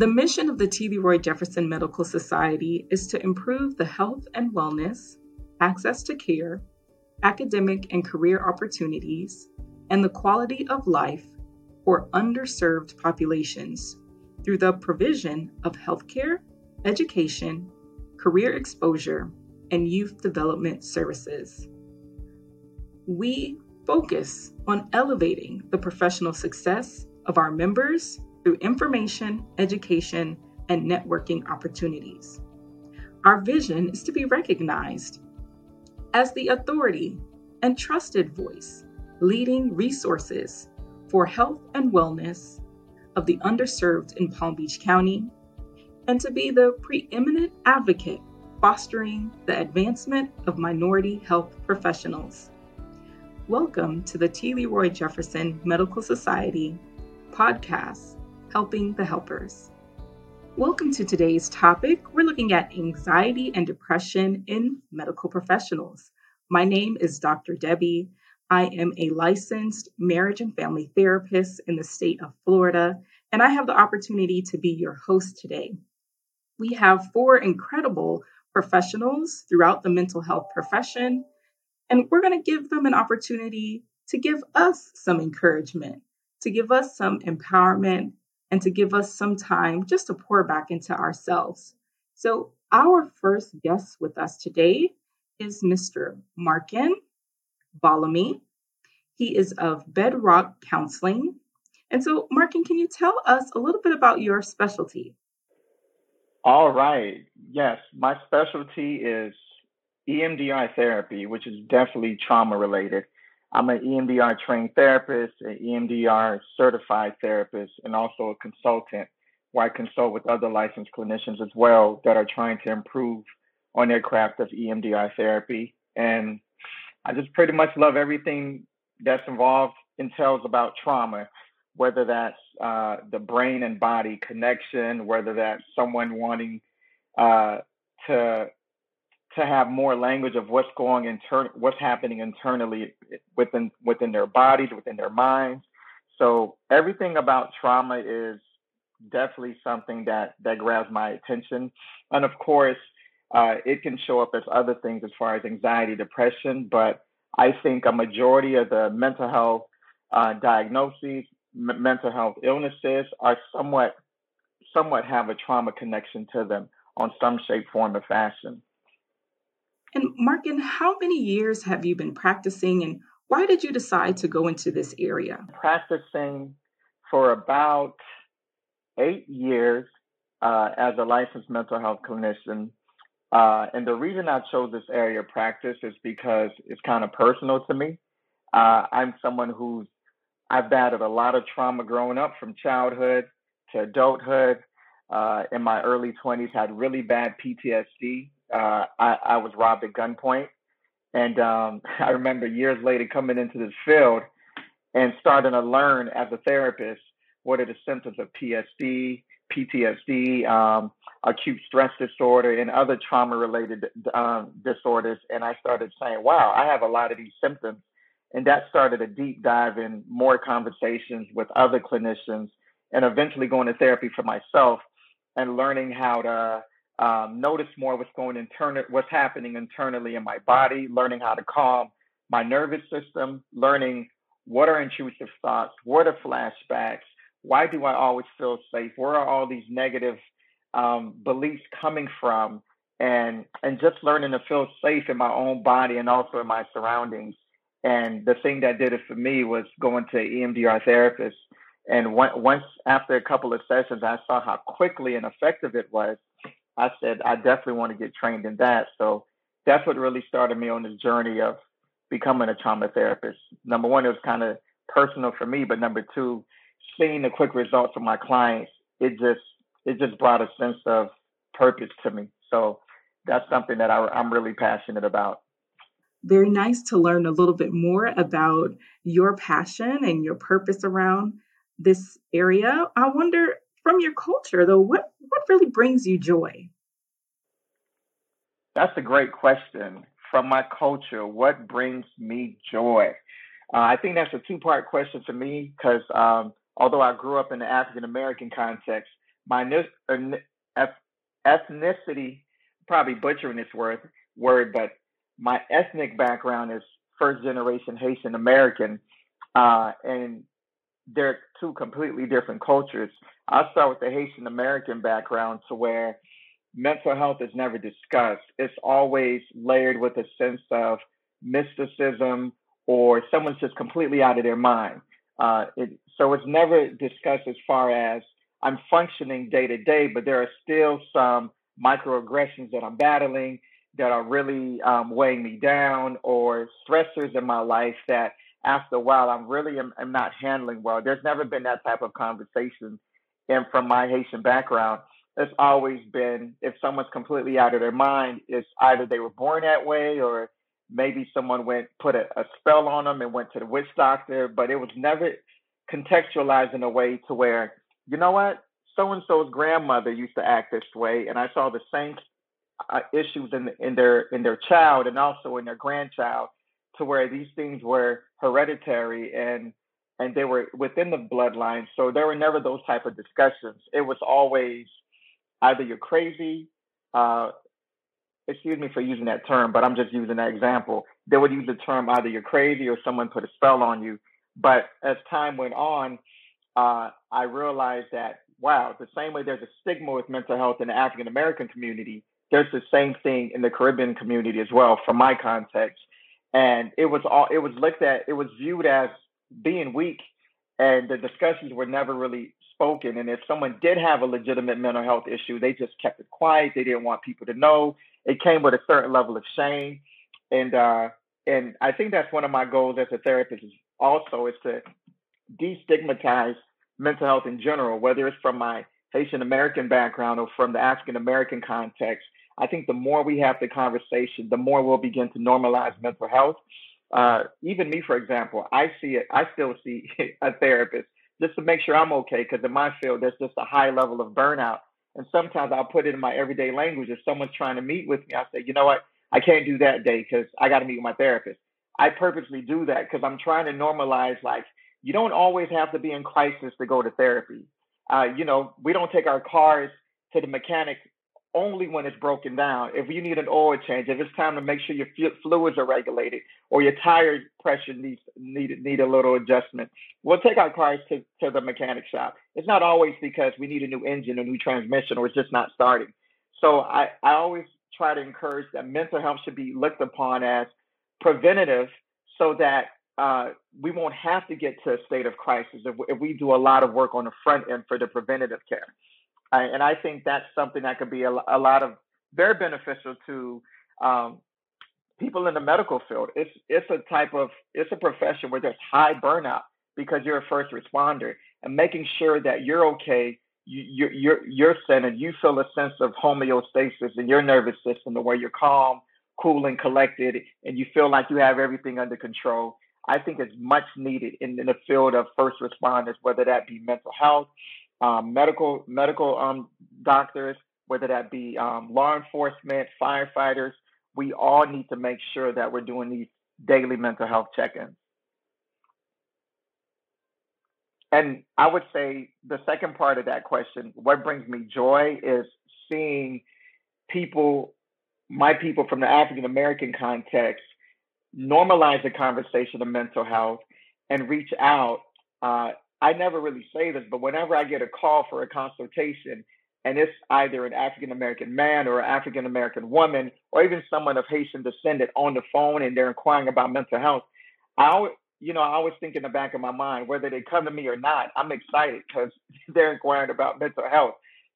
The mission of the T. Leroy Jefferson Medical Society is to improve the health and wellness, access to care, academic and career opportunities, and the quality of life for underserved populations through the provision of healthcare, education, career exposure, and youth development services. We focus on elevating the professional success of our members through information, education, and networking opportunities. Our vision is to be recognized as the authority and trusted voice leading resources for health and wellness of the underserved in Palm Beach County, and to be the preeminent advocate fostering the advancement of minority health professionals. Welcome to the T. Leroy Jefferson Medical Society podcast, Helping the Helpers. Welcome to today's topic. We're looking at anxiety and depression in medical professionals. My name is Dr. Debbie. I am a licensed marriage and family therapist in the state of Florida, and I have the opportunity to be your host today. We have four incredible professionals throughout the mental health profession, and we're going to give them an opportunity to give us some encouragement, to give us some empowerment, and to give us some time just to pour back into ourselves. So, our first guest with us today is Mr. Markin Balami. He is of Bedrock Counseling. And so, Markin, can you tell us a little bit about your specialty? All right. Yes, my specialty is EMDR therapy, which is definitely trauma related. I'm an EMDR trained therapist, an EMDR certified therapist, and also a consultant where I consult with other licensed clinicians as well that are trying to improve on their craft of EMDR therapy. And I just pretty much love everything that's involved entails about trauma, whether that's uh, the brain and body connection, whether that's someone wanting uh, to to have more language of what's going intern what's happening internally within within their bodies, within their minds. So everything about trauma is definitely something that that grabs my attention, and of course, uh, it can show up as other things as far as anxiety, depression, but I think a majority of the mental health uh, diagnoses, m- mental health illnesses are somewhat somewhat have a trauma connection to them on some shape, form, or fashion. And Markin, how many years have you been practicing and why did you decide to go into this area? Practicing for about eight years uh, as a licensed mental health clinician uh, and the reason I chose this area of practice is because it's kind of personal to me. Uh, I'm someone who's I've battled a lot of trauma growing up from childhood to adulthood. Uh, in my early 20s, had really bad PTSD. Uh, I, I, was robbed at gunpoint. And um, I remember years later coming into this field and starting to learn as a therapist what are the symptoms of PSD, PTSD, um, acute stress disorder, and other trauma related um, disorders. And I started saying, wow, I have a lot of these symptoms. And that started a deep dive in more conversations with other clinicians and eventually going to therapy for myself and learning how to um, notice more what's going internal, what's happening internally in my body, learning how to calm my nervous system, learning what are intrusive thoughts, what are flashbacks, why do I always feel safe? Where are all these negative um, beliefs coming from? And and just learning to feel safe in my own body and also in my surroundings. And the thing that did it for me was going to EMDR therapist. And once after a couple of sessions, I saw how quickly and effective it was. I said, I definitely want to get trained in that. So that's what really started me on this journey of becoming a trauma therapist. Number one, it was kind of personal for me, but number two, seeing the quick results of my clients, it just it just brought a sense of purpose to me. So that's something that I, I'm really passionate about. Very nice to learn a little bit more about your passion and your purpose around this area. I wonder, from your culture though, what what really brings you joy? That's a great question. From my culture, what brings me joy? Uh, I think that's a two part question for me because um, although I grew up in the African American context, my ethnicity, probably butchering this word, word, but my ethnic background is first generation Haitian American, uh, and they're two completely different cultures. I'll start with the Haitian American background to where mental health is never discussed. It's always layered with a sense of mysticism or someone's just completely out of their mind. Uh, it, so it's never discussed as far as I'm functioning day to day, but there are still some microaggressions that I'm battling that are really um, weighing me down or stressors in my life that after a while I'm really am, am not handling well. There's never been that type of conversation. And from my Haitian background, it's always been if someone's completely out of their mind, it's either they were born that way or maybe someone went put a, a spell on them and went to the witch doctor, but it was never contextualized in a way to where, you know what, so and so's grandmother used to act this way, and I saw the same uh, issues in in their in their child and also in their grandchild, to where these things were hereditary and and they were within the bloodline. So there were never those type of discussions. It was always either you're crazy, uh, excuse me for using that term, but I'm just using that example. They would use the term either you're crazy or someone put a spell on you. But as time went on, uh, I realized that wow, the same way there's a stigma with mental health in the African American community, there's the same thing in the Caribbean community as well, from my context. And it was all it was looked at, it was viewed as being weak, and the discussions were never really spoken. And if someone did have a legitimate mental health issue, they just kept it quiet. They didn't want people to know. It came with a certain level of shame, and uh, and I think that's one of my goals as a therapist is also is to destigmatize mental health in general, whether it's from my Haitian American background or from the African American context. I think the more we have the conversation, the more we'll begin to normalize mental health. Uh, even me, for example, I see it. I still see a therapist just to make sure I'm okay, because in my field, there's just a high level of burnout. And sometimes I'll put it in my everyday language. If someone's trying to meet with me, I say, you know what? I can't do that day because I got to meet with my therapist. I purposely do that because I'm trying to normalize like you don't always have to be in crisis to go to therapy. Uh, you know, we don't take our cars to the mechanic only when it's broken down. If you need an oil change, if it's time to make sure your fluids are regulated or your tire pressure needs need need a little adjustment, we'll take our cars to, to the mechanic shop. It's not always because we need a new engine, a new transmission, or it's just not starting. So I, I always try to encourage that mental health should be looked upon as preventative so that uh, we won't have to get to a state of crisis if, if we do a lot of work on the front end for the preventative care. Uh, and I think that's something that could be a, a lot of very beneficial to um, people in the medical field. It's it's a type of it's a profession where there's high burnout because you're a first responder, and making sure that you're okay, you, you're you're you're centered, you feel a sense of homeostasis in your nervous system, the way you're calm, cool, and collected, and you feel like you have everything under control. I think is much needed in, in the field of first responders, whether that be mental health, um, medical medical um, doctors, whether that be um, law enforcement, firefighters. We all need to make sure that we're doing these daily mental health check-ins. And I would say the second part of that question, what brings me joy is seeing people, my people from the African American context, normalize the conversation of mental health and reach out. Uh, I never really say this, but whenever I get a call for a consultation, and it's either an African American man or an African American woman, or even someone of Haitian descent on the phone and they're inquiring about mental health, I always, you know, I always think in the back of my mind, whether they come to me or not, I'm excited because they're inquiring about mental health.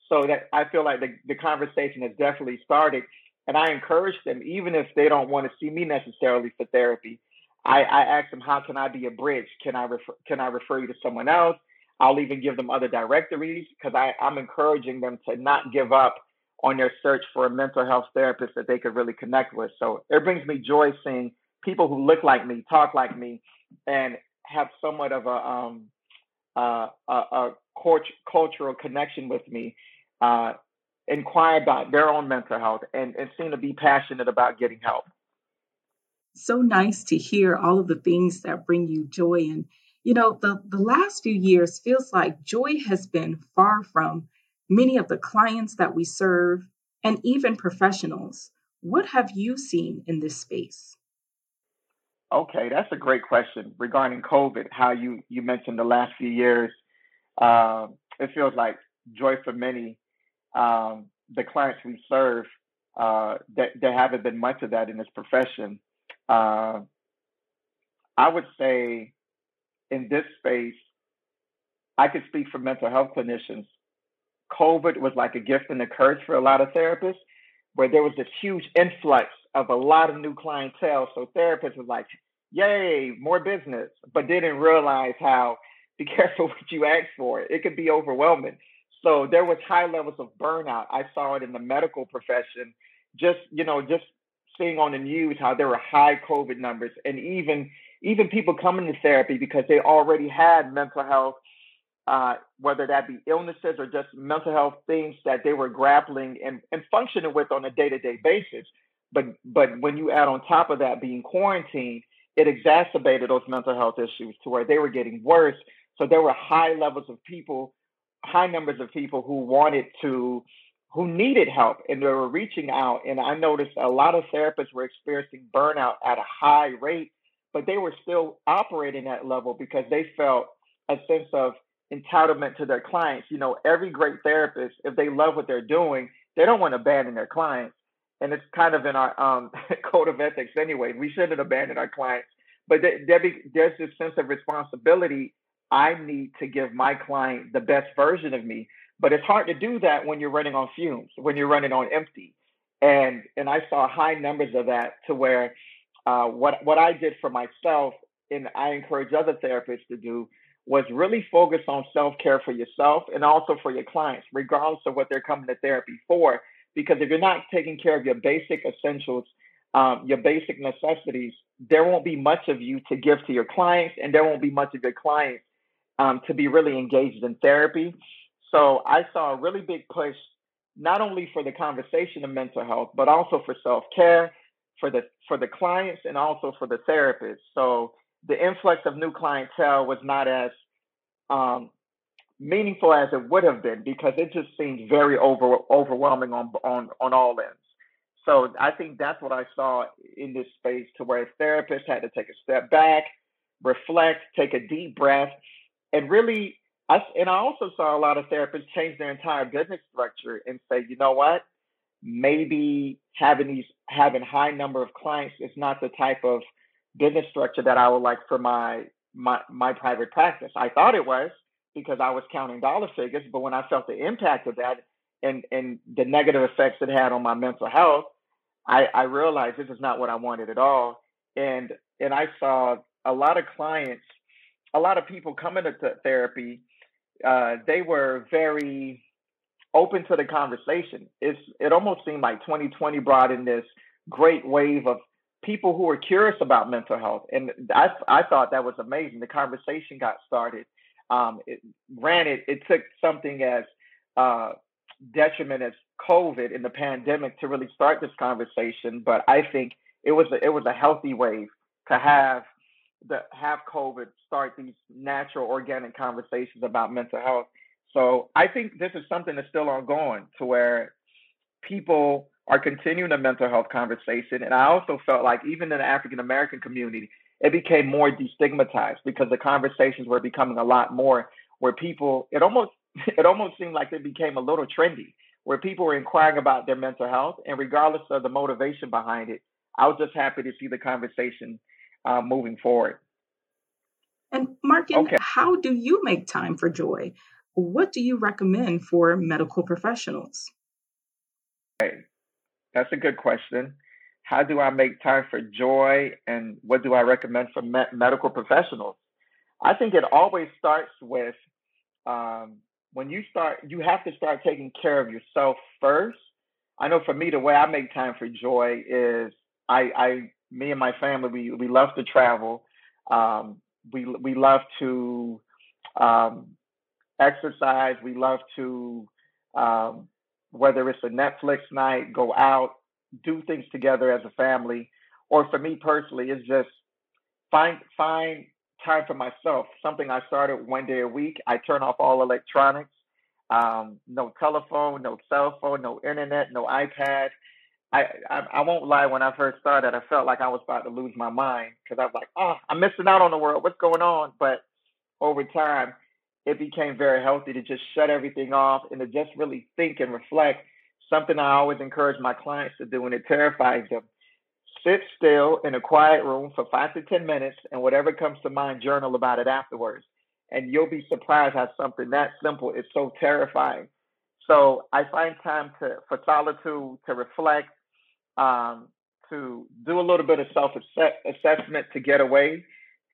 So that I feel like the, the conversation has definitely started. And I encourage them, even if they don't want to see me necessarily for therapy, I, I ask them, how can I be a bridge? Can I refer, can I refer you to someone else? I'll even give them other directories because I'm encouraging them to not give up on their search for a mental health therapist that they could really connect with. So it brings me joy seeing people who look like me, talk like me, and have somewhat of a um, uh, a, a cult- cultural connection with me uh, inquire about their own mental health and, and seem to be passionate about getting help. So nice to hear all of the things that bring you joy. And, you know, the, the last few years feels like joy has been far from many of the clients that we serve, and even professionals. What have you seen in this space? Okay, that's a great question regarding COVID. How you you mentioned the last few years, uh, it feels like joy for many. Um, the clients we serve, uh, that there haven't been much of that in this profession. Uh, I would say in this space, I could speak for mental health clinicians. COVID was like a gift and a curse for a lot of therapists, where there was this huge influx of a lot of new clientele. So therapists were like, yay, more business, but didn't realize how be careful what you ask for. It could be overwhelming. So there was high levels of burnout. I saw it in the medical profession. Just, you know, just seeing on the news how there were high COVID numbers and even even people coming to therapy because they already had mental health, uh, whether that be illnesses or just mental health things that they were grappling and, and functioning with on a day-to-day basis. But but when you add on top of that being quarantined, it exacerbated those mental health issues to where they were getting worse. So there were high levels of people, high numbers of people who wanted to, who needed help and they were reaching out. And I noticed a lot of therapists were experiencing burnout at a high rate, but they were still operating at level because they felt a sense of entitlement to their clients. You know, every great therapist, if they love what they're doing, they don't want to abandon their clients and it's kind of in our um, code of ethics anyway. We shouldn't abandon our clients, but be, there's this sense of responsibility. I need to give my client the best version of me, but it's hard to do that when you're running on fumes, when you're running on empty. And and I saw high numbers of that to where uh, what what I did for myself, and I encourage other therapists to do, was really focus on self care for yourself and also for your clients, regardless of what they're coming to therapy for because if you're not taking care of your basic essentials, um, your basic necessities, there won't be much of you to give to your clients, and there won't be much of your clients um, to be really engaged in therapy. So I saw a really big push, not only for the conversation of mental health, but also for self care, for the for the clients, and also for the therapists. So the influx of new clientele was not as um, meaningful as it would have been because it just seemed very over overwhelming on on on all ends. So I think that's what I saw in this space to where therapists had to take a step back, reflect, take a deep breath, and really I, and I also saw a lot of therapists change their entire business structure and say, you know what, maybe having these having high number of clients is not the type of business structure that I would like for my my my private practice. I thought it was, because I was counting dollar figures. But when I felt the impact of that and and the negative effects it had on my mental health, I, I realized this is not what I wanted at all. And and I saw a lot of clients, a lot of people coming to therapy. Uh, they were very open to the conversation. It's it almost seemed like 2020 brought in this great wave of people who were curious about mental health, and I I thought that was amazing. The conversation got started, um, it, granted, it took something as uh, detriment as COVID and the pandemic to really start this conversation, but I think it was a, it was a healthy wave to have the have COVID start these natural organic conversations about mental health. So I think this is something that's still ongoing to where people are continuing the mental health conversation. And I also felt like even in the African American community, it became more destigmatized because the conversations were becoming a lot more where people it almost it almost seemed like it became a little trendy where people were inquiring about their mental health and regardless of the motivation behind it i was just happy to see the conversation uh, moving forward and markin okay. how do you make time for joy what do you recommend for medical professionals okay. that's a good question how do I make time for joy and what do I recommend for me- medical professionals? I think it always starts with um, when you start, you have to start taking care of yourself first. I know for me, the way I make time for joy is I, I me and my family, we, we love to travel. Um, we, we love to um, exercise. We love to, um, whether it's a Netflix night, go out, do things together as a family, or for me personally, is just find find time for myself. Something I started one day a week. I turn off all electronics. Um, no telephone, no cell phone, no internet, no iPad. I, I, I won't lie. When I first started, I felt like I was about to lose my mind because I was like, oh, I'm missing out on the world. What's going on? But over time, it became very healthy to just shut everything off and to just really think and reflect. Something I always encourage my clients to do, and it terrifies them. Sit still in a quiet room for five to 10 minutes, and whatever comes to mind, journal about it afterwards. And you'll be surprised how something that simple is so terrifying. So I find time to for solitude, to reflect, um, to do a little bit of self assessment, to get away,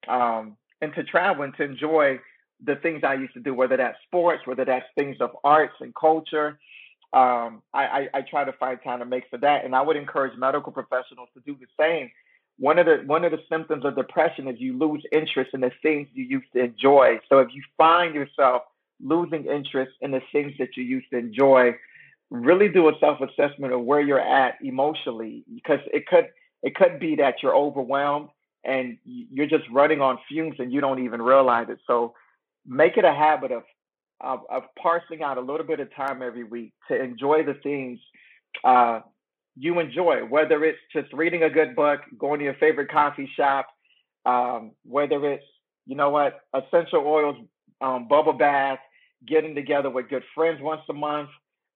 um, and to travel and to enjoy the things I used to do, whether that's sports, whether that's things of arts and culture. Um, I, I, I try to find time to make for that, and I would encourage medical professionals to do the same. One of the one of the symptoms of depression is you lose interest in the things you used to enjoy. So if you find yourself losing interest in the things that you used to enjoy, really do a self assessment of where you're at emotionally, because it could it could be that you're overwhelmed and you're just running on fumes and you don't even realize it. So make it a habit of, of, of parsing out a little bit of time every week to enjoy the things uh, you enjoy, whether it's just reading a good book, going to your favorite coffee shop, um, whether it's you know what essential oils, um, bubble bath, getting together with good friends once a month,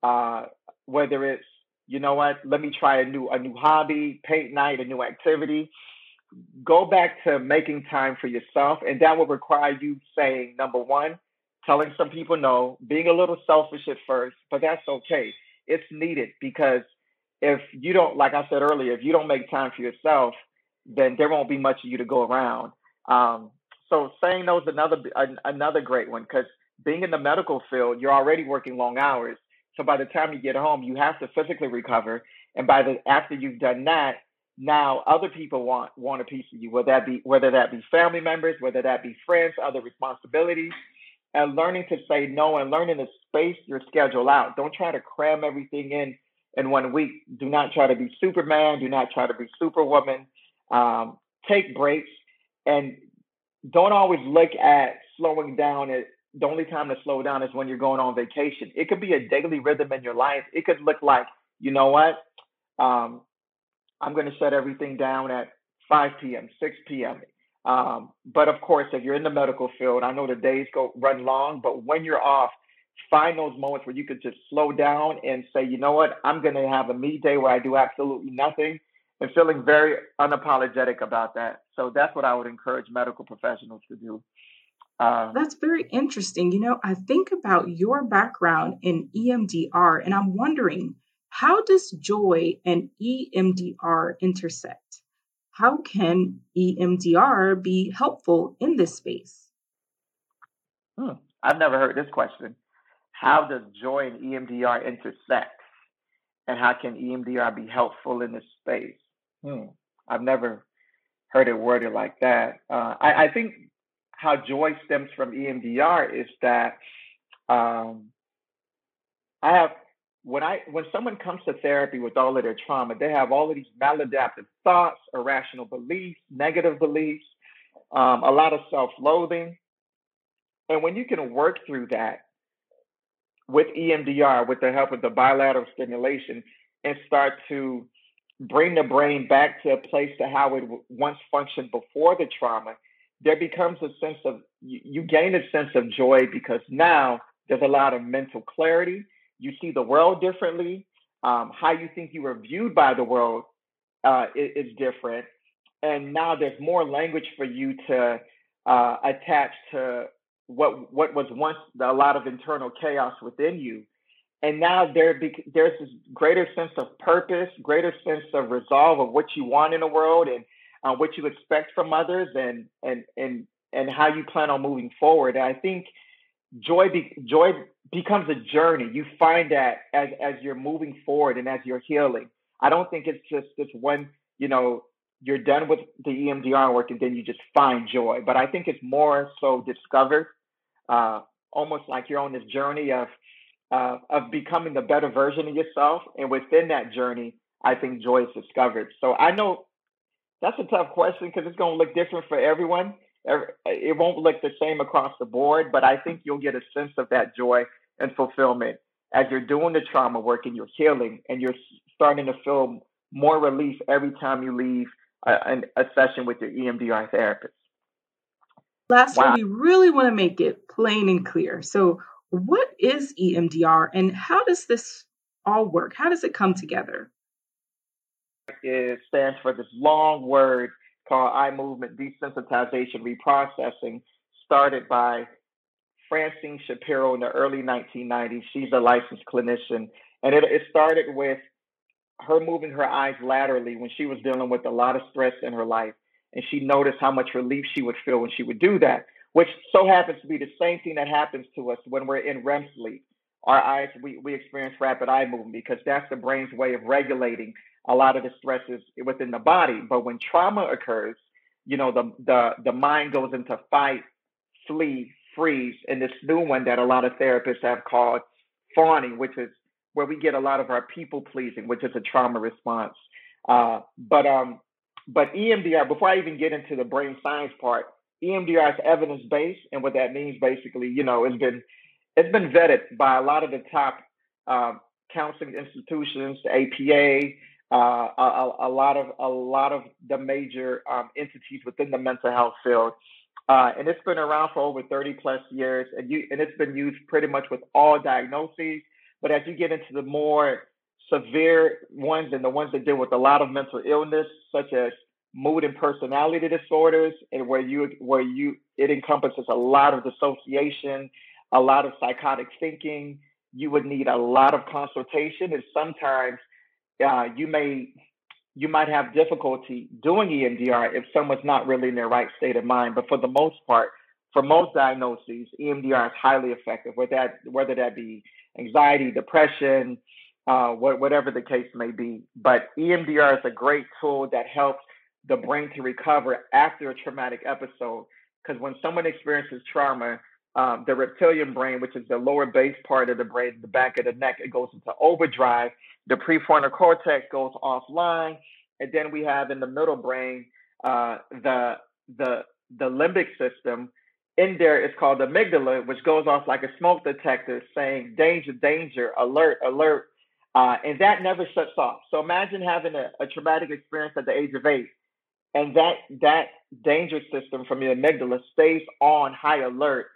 uh, whether it's you know what let me try a new a new hobby, paint night, a new activity go back to making time for yourself, and that will require you saying number one, telling some people no, being a little selfish at first, but that's okay. It's needed because if you don't, like I said earlier, if you don't make time for yourself, then there won't be much of you to go around. Um, so saying no is another another great one because being in the medical field, you're already working long hours. So by the time you get home, you have to physically recover, and by the after you've done that, now other people want want a piece of you whether that be whether that be family members whether that be friends other responsibilities. And learning to say no and learning to space your schedule out. Don't try to cram everything in in one week. Do not try to be superman. Do not try to be superwoman. Um, take breaks. And don't always look at slowing down at the only time to slow down is when you're going on vacation it could be a daily rhythm in your life it could look like you know what um, I'm going to shut everything down at 5 p.m., 6 p.m. Um, but of course, if you're in the medical field, I know the days go run long, but when you're off, find those moments where you could just slow down and say, you know what, I'm going to have a me day where I do absolutely nothing and feeling very unapologetic about that. So that's what I would encourage medical professionals to do. Um, That's very interesting. You know, I think about your background in EMDR, and I'm wondering how does joy and EMDR intersect? How can EMDR be helpful in this space? Hmm. I've never heard this question. How does joy and EMDR intersect? And how can EMDR be helpful in this space? Hmm. I've never heard it worded like that. Uh, I, I, think how joy stems from EMDR is that um, I have when I when someone comes to therapy with all of their trauma, they have all of these maladaptive thoughts, irrational beliefs, negative beliefs, um, a lot of self-loathing, and when you can work through that with EMDR, with the help of the bilateral stimulation, and start to bring the brain back to a place to how it once functioned before the trauma, there becomes a sense of you, you gain a sense of joy because now there's a lot of mental clarity you see the world differently. Um, how you think you were viewed by the world uh, is, is, different. And now there's more language for you to uh, attach to what what was once a lot of internal chaos within you. And now there be, there's this greater sense of purpose, greater sense of resolve of what you want in the world and uh, what you expect from others, and and and and how you plan on moving forward. And I think joy be, joy becomes a journey. You find that as as you're moving forward and as you're healing. I don't think it's just this one, you know, you're done with the EMDR work and then you just find joy. But I think it's more so discovered, uh, almost like you're on this journey of uh, of becoming a better version of yourself. And within that journey, I think joy is discovered. So I know that's a tough question because it's going to look different for everyone it won't look the same across the board, but I think you'll get a sense of that joy and fulfillment as you're doing the trauma work and you're healing and you're starting to feel more relief every time you leave a, a session with your EMDR therapist. Lastly, wow. we really want to make it plain and clear. So, what is EMDR and how does this all work? How does it come together? It stands for this long word called eye movement desensitization reprocessing, started by Francine Shapiro in the early 1990s. She's a licensed clinician. And it, it started with her moving her eyes laterally when she was dealing with a lot of stress in her life. And she noticed how much relief she would feel when she would do that, which so happens to be the same thing that happens to us when we're in REM sleep. Our eyes, we, we experience rapid eye movement because that's the brain's way of regulating a lot of the stresses within the body. But when trauma occurs, you know, the, the, the mind goes into fight, flee, freeze, and this new one that a lot of therapists have called fawning, which is where we get a lot of our people pleasing, which is a trauma response. Uh, but um, but EMDR, before I even get into the brain science part, EMDR is evidence based, and what that means basically, you know, it's been it's been vetted by a lot of the top uh, counseling institutions, the APA, uh, a, a, lot of a lot of the major um, entities within the mental health field, uh, and it's been around for over 30 plus years, and you and it's been used pretty much with all diagnoses. But as you get into the more severe ones and the ones that deal with a lot of mental illness, such as mood and personality disorders, and where you where you it encompasses a lot of dissociation, a lot of psychotic thinking, you would need a lot of consultation, and sometimes uh, you may you might have difficulty doing EMDR if someone's not really in their right state of mind. But for the most part, for most diagnoses, EMDR is highly effective, whether that whether that be anxiety, depression, uh, whatever the case may be. But EMDR is a great tool that helps the brain to recover after a traumatic episode. Because when someone experiences trauma, um, the reptilian brain, which is the lower base part of the brain, the back of the neck, it goes into overdrive. The prefrontal cortex goes offline, and then we have in the middle brain uh, the the the limbic system. In there is called the amygdala, which goes off like a smoke detector, saying "danger, danger, alert, alert," uh, and that never shuts off. So imagine having a, a traumatic experience at the age of eight, and that that danger system from your amygdala stays on high alert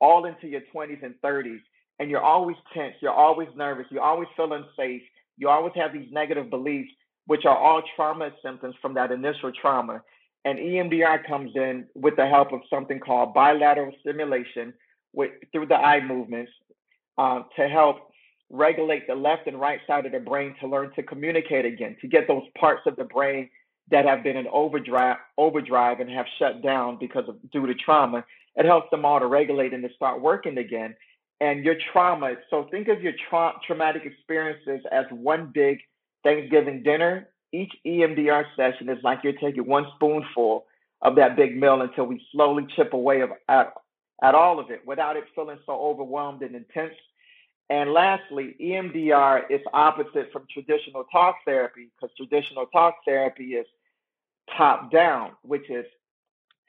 all into your 20s and 30s and you're always tense you're always nervous you always feel unsafe you always have these negative beliefs which are all trauma symptoms from that initial trauma. And emdr comes in with the help of something called bilateral stimulation with, through the eye movements uh, to help regulate the left and right side of the brain to learn to communicate again to get those parts of the brain that have been in overdrive overdrive and have shut down because of due to trauma it helps them all to regulate and to start working again. And your trauma so think of your tra- traumatic experiences as one big thanksgiving dinner. Each emdr session is like you're taking one spoonful of that big meal until we slowly chip away of, at, at all of it without it feeling so overwhelmed and intense. And lastly, EMDR is opposite from traditional talk therapy because traditional talk therapy is top down, which is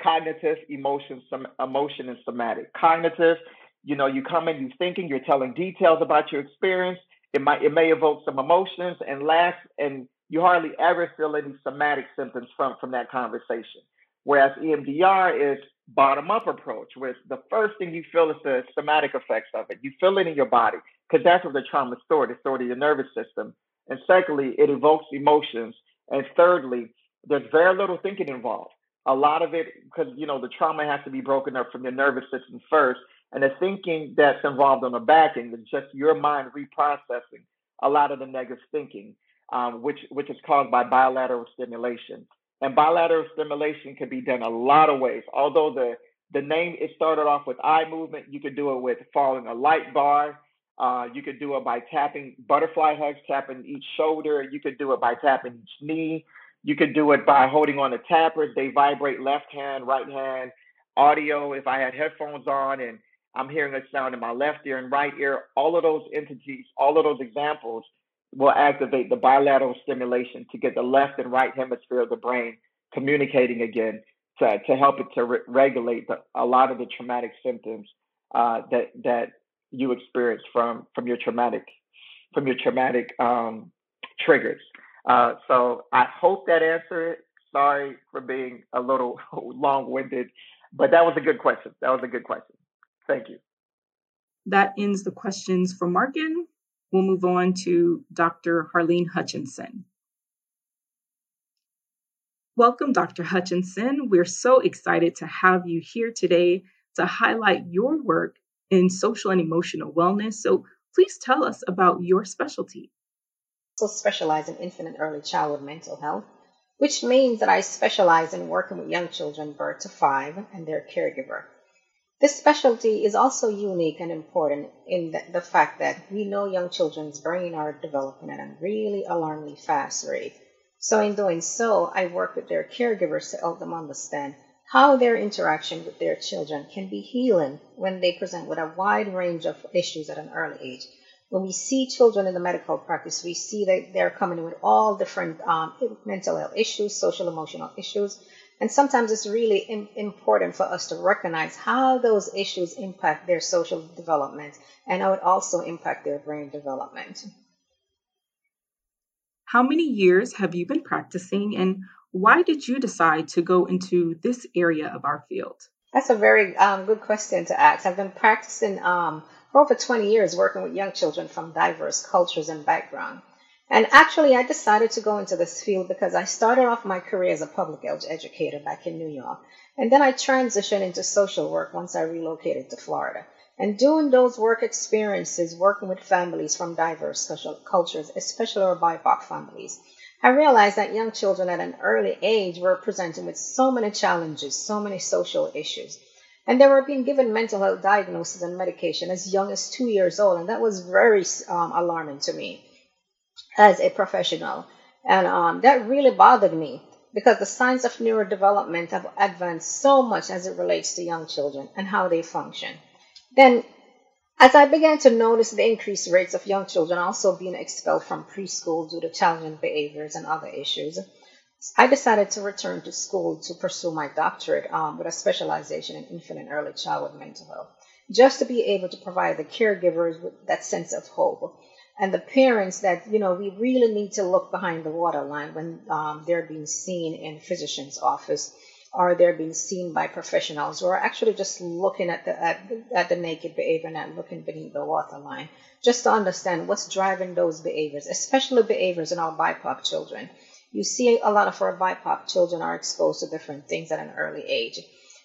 cognitive, emotion, some emotion, and somatic. Cognitive, you know, you come in, you're thinking, you're telling details about your experience. It might it may evoke some emotions, and last, and you hardly ever feel any somatic symptoms from from that conversation. Whereas EMDR is bottom up approach, where the first thing you feel is the somatic effects of it. You feel it in your body because that's where the trauma is stored. It's stored in your nervous system. And secondly, it evokes emotions. And thirdly, there's very little thinking involved. A lot of it, because you know the trauma has to be broken up from your nervous system first, and the thinking that's involved on the back end is just your mind reprocessing a lot of the negative thinking, um, which which is caused by bilateral stimulation. And bilateral stimulation can be done a lot of ways. Although the the name it started off with eye movement, you could do it with following a light bar. Uh, you could do it by tapping butterfly hugs, tapping each shoulder. You could do it by tapping each knee. You could do it by holding on the tappers. They vibrate left hand, right hand. Audio, if I had headphones on and I'm hearing a sound in my left ear and right ear, all of those entities, all of those examples will activate the bilateral stimulation to get the left and right hemisphere of the brain communicating again to, to help it to re- regulate the, a lot of the traumatic symptoms uh, that that you experienced from from your traumatic from your traumatic um, triggers. Uh, so I hope that answered it. Sorry for being a little long-winded, but that was a good question. That was a good question. Thank you. That ends the questions for Markin. We'll move on to Dr. Harlene Hutchinson. Welcome, Dr. Hutchinson. We're so excited to have you here today to highlight your work in social and emotional wellness. So please tell us about your specialty. I specialize in infant and early childhood mental health, which means that I specialize in working with young children birth to five and their caregiver. This specialty is also unique and important in the, the fact that we know young children's brain are developing at a really alarmingly fast rate. So in doing so, I work with their caregivers to help them understand how their interaction with their children can be healing when they present with a wide range of issues at an early age. When we see children in the medical practice, we see that they're coming in with all different um, mental health issues, social emotional issues, and sometimes it's really Im- important for us to recognize how those issues impact their social development and how it also impact their brain development. How many years have you been practicing and why did you decide to go into this area of our field? That's a very um, good question to ask. I've been practicing um, for over 20 years working with young children from diverse cultures and backgrounds. And actually, I decided to go into this field because I started off my career as a public health educator back in New York. And then I transitioned into social work once I relocated to Florida. And doing those work experiences, working with families from diverse cultures, especially our BIPOC families, I realized that young children at an early age were presenting with so many challenges, so many social issues. And they were being given mental health diagnosis and medication as young as two years old. And that was very um, alarming to me as a professional. And um, that really bothered me because the science of neurodevelopment have advanced so much as it relates to young children and how they function. Then, as I began to notice the increased rates of young children also being expelled from preschool due to challenging behaviors and other issues, I decided to return to school to pursue my doctorate um, with a specialization in infant and early childhood mental health, just to be able to provide the caregivers with that sense of hope and the parents that you know we really need to look behind the waterline when um, they're being seen in physician's office or they're being seen by professionals who are actually just looking at the at, at the naked behavior and looking beneath the waterline, just to understand what's driving those behaviors, especially behaviors in our BIPOC children. You see a lot of our BIPOC children are exposed to different things at an early age.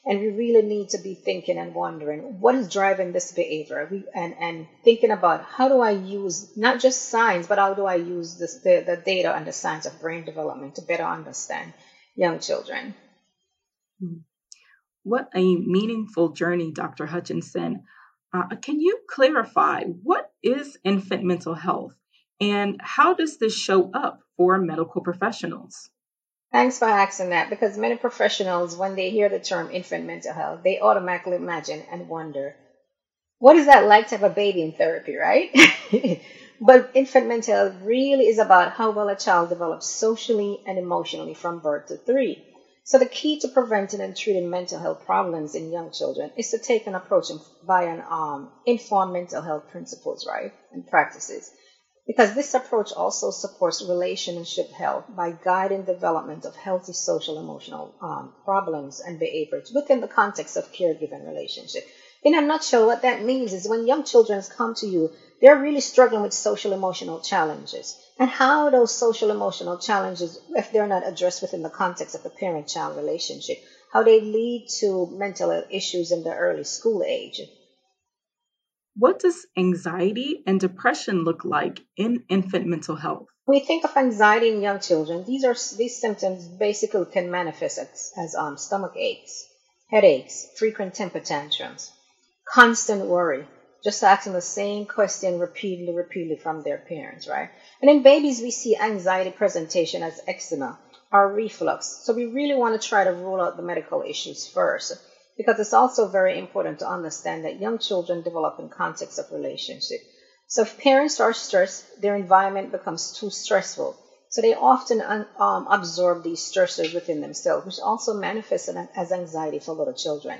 And we really need to be thinking and wondering what is driving this behavior we, and, and thinking about how do I use not just science, but how do I use this, the, the data and the science of brain development to better understand young children. What a meaningful journey, Dr. Hutchinson. Uh, can you clarify what is infant mental health and how does this show up for medical professionals? Thanks for asking that because many professionals, when they hear the term infant mental health, they automatically imagine and wonder, what is that like to have a baby in therapy, right? but infant mental health really is about how well a child develops socially and emotionally from birth to three. So the key to preventing and treating mental health problems in young children is to take an approach by an um, informed mental health principles, right, and practices. Because this approach also supports relationship health by guiding development of healthy social emotional um, problems and behaviors within the context of caregiving relationship. In a nutshell, what that means is when young children come to you, they're really struggling with social emotional challenges and how those social emotional challenges, if they're not addressed within the context of the parent child relationship, how they lead to mental issues in the early school age. What does anxiety and depression look like in infant mental health? We think of anxiety in young children, these are these symptoms basically can manifest as, as um, stomach aches, headaches, frequent temper tantrums, constant worry, just asking the same question repeatedly, repeatedly from their parents, right? And in babies, we see anxiety presentation as eczema or reflux. So we really want to try to rule out the medical issues first because it's also very important to understand that young children develop in context of relationship. So if parents are stressed, their environment becomes too stressful. So they often um, absorb these stressors within themselves, which also manifests as anxiety for little children.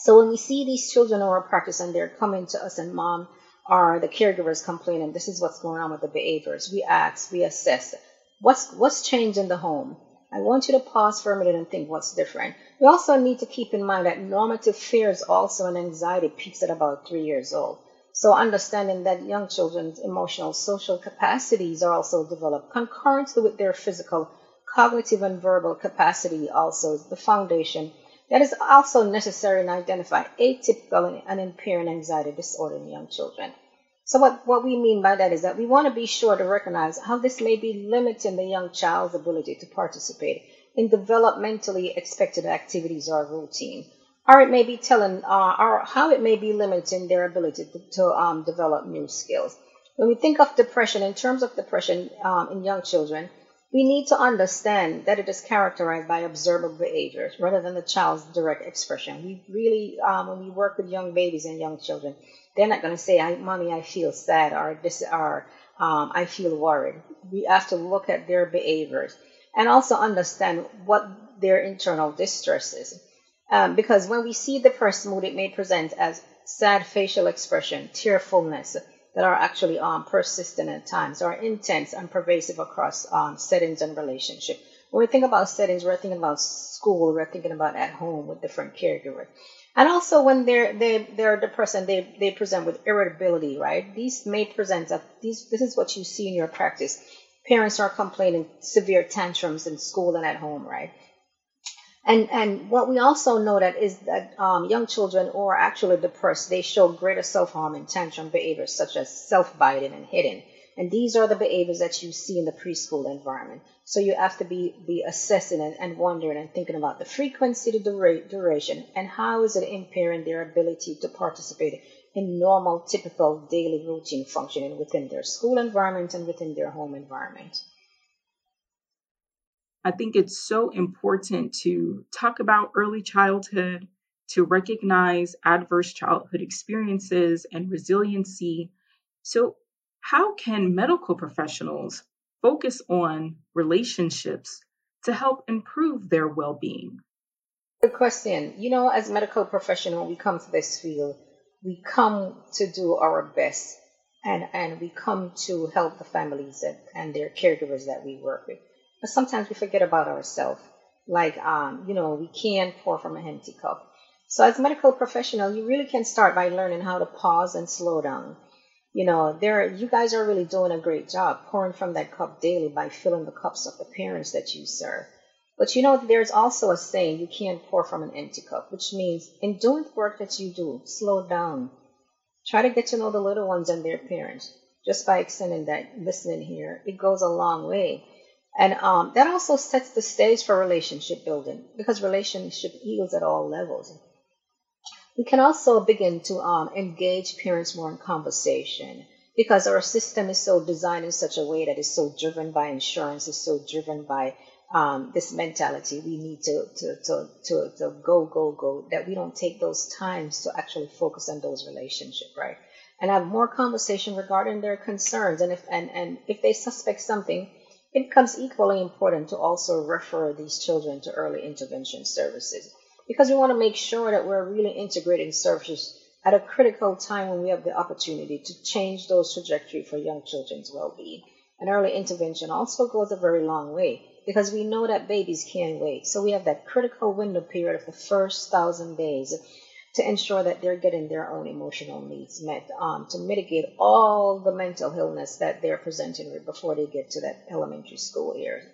So when we see these children in our practice and they're coming to us and mom or the caregivers complaining, this is what's going on with the behaviors, we ask, we assess, what's, what's changed in the home? I want you to pause for a minute and think what's different. We also need to keep in mind that normative fears also and anxiety peaks at about three years old. So understanding that young children's emotional social capacities are also developed concurrently with their physical, cognitive, and verbal capacity also is the foundation that is also necessary in identify atypical and impairing anxiety disorder in young children. So what, what we mean by that is that we want to be sure to recognize how this may be limiting the young child's ability to participate in developmentally expected activities or routine, or it may be telling, uh, or how it may be limiting their ability to, to um, develop new skills. When we think of depression, in terms of depression um, in young children, we need to understand that it is characterized by observable behaviors rather than the child's direct expression. We really, um, when we work with young babies and young children, they're not going to say, I, "Mommy, I feel sad," or "This," or um, "I feel worried." We have to look at their behaviors and also understand what their internal distress is. Um, because when we see the person mood, it may present as sad facial expression, tearfulness that are actually um, persistent at times, or intense and pervasive across um, settings and relationship. When we think about settings, we're thinking about school, we're thinking about at home with different caregivers. And also when they're they they're depressed and they, they present with irritability, right? These may present a, these this is what you see in your practice. Parents are complaining severe tantrums in school and at home, right? And and what we also know that is that um, young children who are actually depressed, they show greater self-harm and tantrum behaviors such as self-biting and hitting. And these are the behaviors that you see in the preschool environment. So you have to be, be assessing and, and wondering and thinking about the frequency, the dura- duration, and how is it impairing their ability to participate in normal, typical daily routine functioning within their school environment and within their home environment. I think it's so important to talk about early childhood, to recognize adverse childhood experiences and resiliency. So, how can medical professionals focus on relationships to help improve their well being? Good question. You know, as medical professional, we come to this field, we come to do our best and, and we come to help the families that, and their caregivers that we work with. But sometimes we forget about ourselves. Like, um, you know, we can't pour from an empty cup. So as medical professional, you really can start by learning how to pause and slow down you know, there you guys are really doing a great job pouring from that cup daily by filling the cups of the parents that you serve. But you know, there's also a saying you can't pour from an empty cup, which means in doing the work that you do, slow down. Try to get to know the little ones and their parents. Just by extending that listening here, it goes a long way. And um, that also sets the stage for relationship building because relationship heals at all levels. We can also begin to um, engage parents more in conversation because our system is so designed in such a way that is so driven by insurance, is so driven by um, this mentality. We need to, to, to, to, to go, go, go, that we don't take those times to actually focus on those relationships, right? And have more conversation regarding their concerns. And if, and, and if they suspect something, it becomes equally important to also refer these children to early intervention services because we want to make sure that we're really integrating services at a critical time when we have the opportunity to change those trajectory for young children's well-being. And early intervention also goes a very long way because we know that babies can't wait. So we have that critical window period of the first thousand days to ensure that they're getting their own emotional needs met, um, to mitigate all the mental illness that they're presenting with before they get to that elementary school years.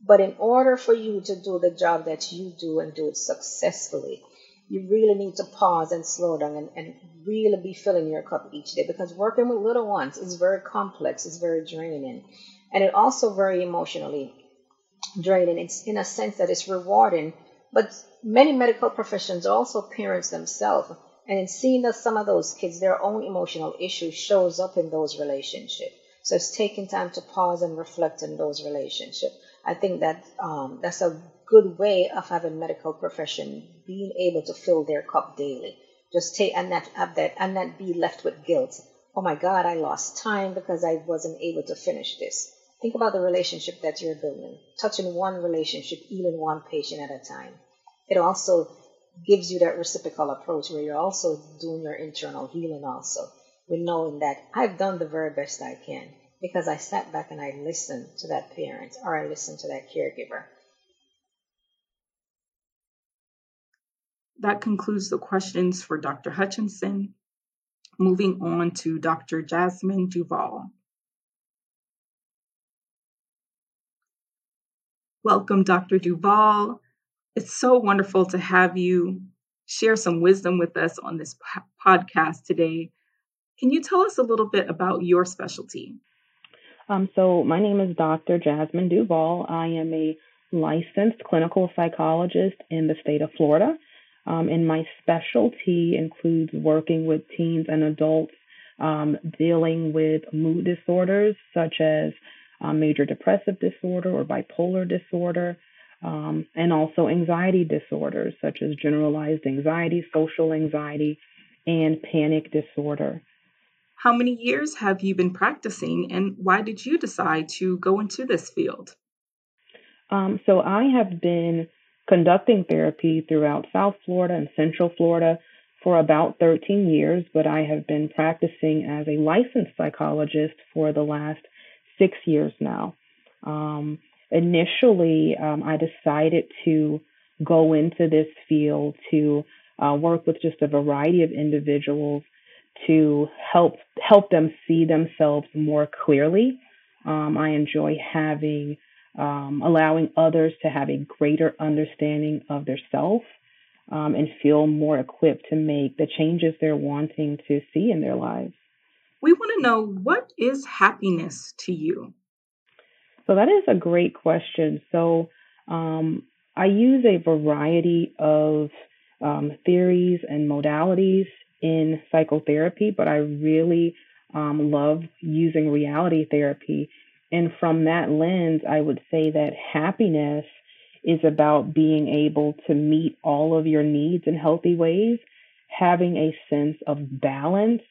But in order for you to do the job that you do and do it successfully, you really need to pause and slow down and, and really be filling your cup each day because working with little ones is very complex, it's very draining, and it also very emotionally draining. It's in a sense that it's rewarding, but many medical professions are also parents themselves. And in seeing that some of those kids, their own emotional issues shows up in those relationships. So it's taking time to pause and reflect in those relationships. I think that um, that's a good way of having medical profession being able to fill their cup daily. Just take and not have that and not be left with guilt. Oh my God, I lost time because I wasn't able to finish this. Think about the relationship that you're building, touching one relationship, healing one patient at a time. It also gives you that reciprocal approach where you're also doing your internal healing also with knowing that I've done the very best I can because I sat back and I listened to that parent or I listened to that caregiver. That concludes the questions for Dr. Hutchinson. Moving on to Dr. Jasmine Duval. Welcome, Dr. Duval. It's so wonderful to have you share some wisdom with us on this podcast today. Can you tell us a little bit about your specialty? Um, so, my name is Dr. Jasmine Duval. I am a licensed clinical psychologist in the state of Florida. Um, and my specialty includes working with teens and adults um, dealing with mood disorders such as um, major depressive disorder or bipolar disorder, um, and also anxiety disorders such as generalized anxiety, social anxiety, and panic disorder. How many years have you been practicing, and why did you decide to go into this field? Um, so, I have been conducting therapy throughout South Florida and Central Florida for about 13 years, but I have been practicing as a licensed psychologist for the last six years now. Um, initially, um, I decided to go into this field to uh, work with just a variety of individuals to help help them see themselves more clearly. Um, I enjoy having um, allowing others to have a greater understanding of their self um, and feel more equipped to make the changes they're wanting to see in their lives. We want to know what is happiness to you? So, that is a great question. So, um, I use a variety of um, theories and modalities in psychotherapy, but I really um, love using reality therapy and from that lens, I would say that happiness is about being able to meet all of your needs in healthy ways, having a sense of balance,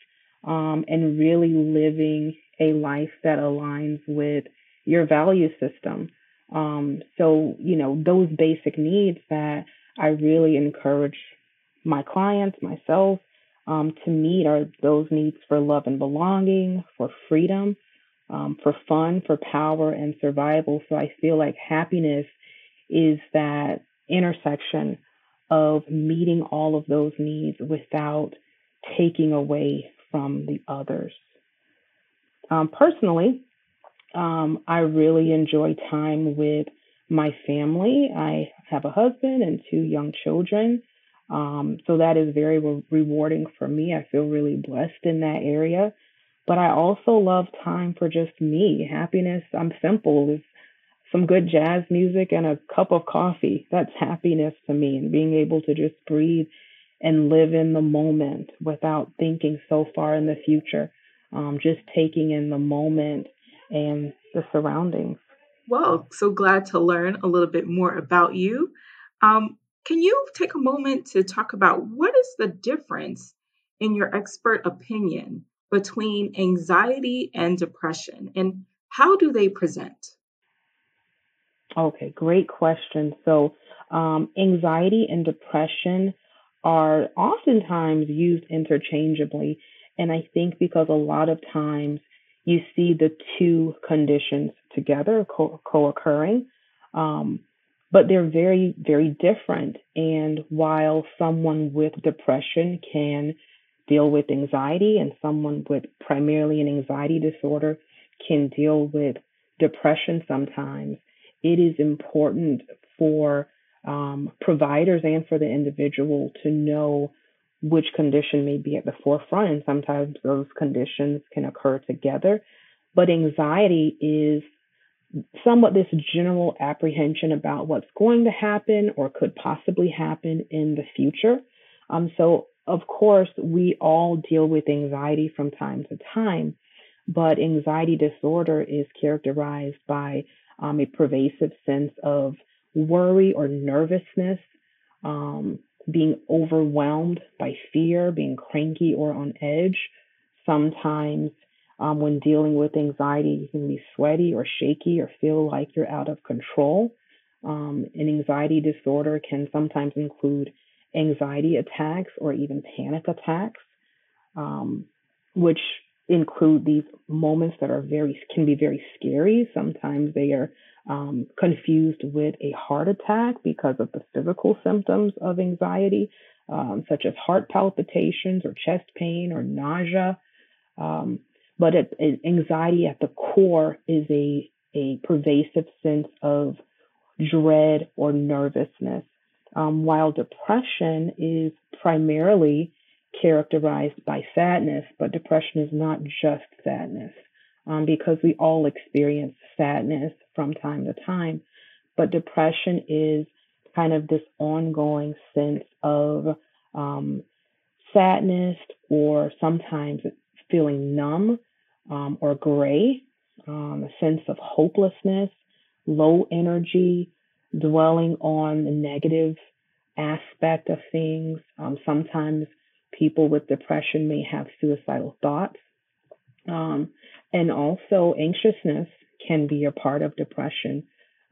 um, and really living a life that aligns with your value system. Um, so, you know, those basic needs that I really encourage my clients, myself, um, to meet are those needs for love and belonging, for freedom, um, for fun, for power, and survival. So I feel like happiness is that intersection of meeting all of those needs without taking away from the others. Um, personally, um, I really enjoy time with my family. I have a husband and two young children. Um, so that is very re- rewarding for me. I feel really blessed in that area. But I also love time for just me. Happiness, I'm simple. Is some good jazz music and a cup of coffee. That's happiness to me. And being able to just breathe and live in the moment without thinking so far in the future. Um, just taking in the moment and the surroundings. Well, so glad to learn a little bit more about you. Um, can you take a moment to talk about what is the difference in your expert opinion between anxiety and depression, and how do they present? Okay, great question. So, um, anxiety and depression are oftentimes used interchangeably. And I think because a lot of times you see the two conditions together co occurring, um, but they're very, very different. And while someone with depression can deal with anxiety, and someone with primarily an anxiety disorder can deal with depression sometimes. It is important for um, providers and for the individual to know which condition may be at the forefront, and sometimes those conditions can occur together. But anxiety is somewhat this general apprehension about what's going to happen or could possibly happen in the future. Um, so of course, we all deal with anxiety from time to time, but anxiety disorder is characterized by um, a pervasive sense of worry or nervousness, um, being overwhelmed by fear, being cranky or on edge. Sometimes, um, when dealing with anxiety, you can be sweaty or shaky or feel like you're out of control. Um, an anxiety disorder can sometimes include anxiety attacks or even panic attacks, um, which include these moments that are very can be very scary. Sometimes they are um, confused with a heart attack because of the physical symptoms of anxiety, um, such as heart palpitations or chest pain or nausea. Um, but it, it, anxiety at the core is a, a pervasive sense of dread or nervousness, um, while depression is primarily characterized by sadness, but depression is not just sadness um, because we all experience sadness from time to time. But depression is kind of this ongoing sense of um, sadness or sometimes feeling numb um, or gray, um, a sense of hopelessness, low energy, dwelling on the negative aspect of things. Um, sometimes people with depression may have suicidal thoughts. Um, and also, anxiousness can be a part of depression.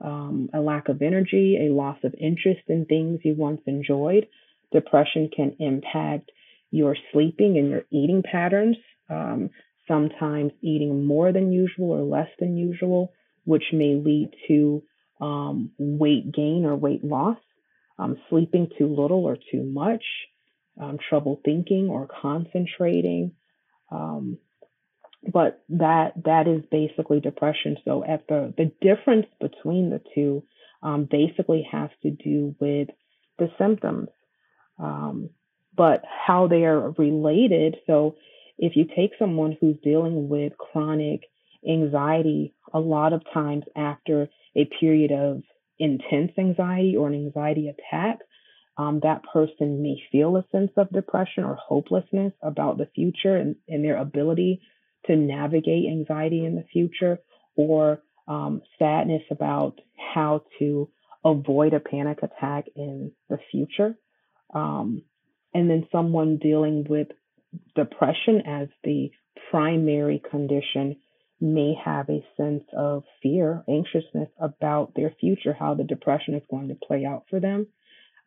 Um, a lack of energy, a loss of interest in things you once enjoyed. Depression can impact your sleeping and your eating patterns, um, sometimes eating more than usual or less than usual, which may lead to um, weight gain or weight loss, um, sleeping too little or too much, um, trouble thinking or concentrating. Um, but that that is basically depression. So at the the difference between the two um, basically has to do with the symptoms, um, but how they are related. So if you take someone who's dealing with chronic anxiety, a lot of times after a period of intense anxiety or an anxiety attack, um, that person may feel a sense of depression or hopelessness about the future and, and their ability to navigate anxiety in the future or um, sadness about how to avoid a panic attack in the future. Um, and then someone dealing with depression as the primary condition may have a sense of fear, anxiousness about their future, how the depression is going to play out for them,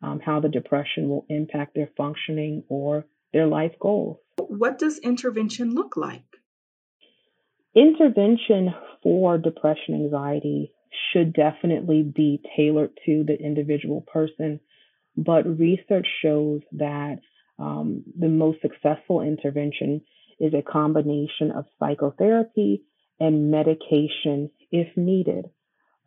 um, how the depression will impact their functioning or their life goals. What does intervention look like? Intervention for depression anxiety should definitely be tailored to the individual person, but research shows that um, the most successful intervention is a combination of psychotherapy and medication if needed.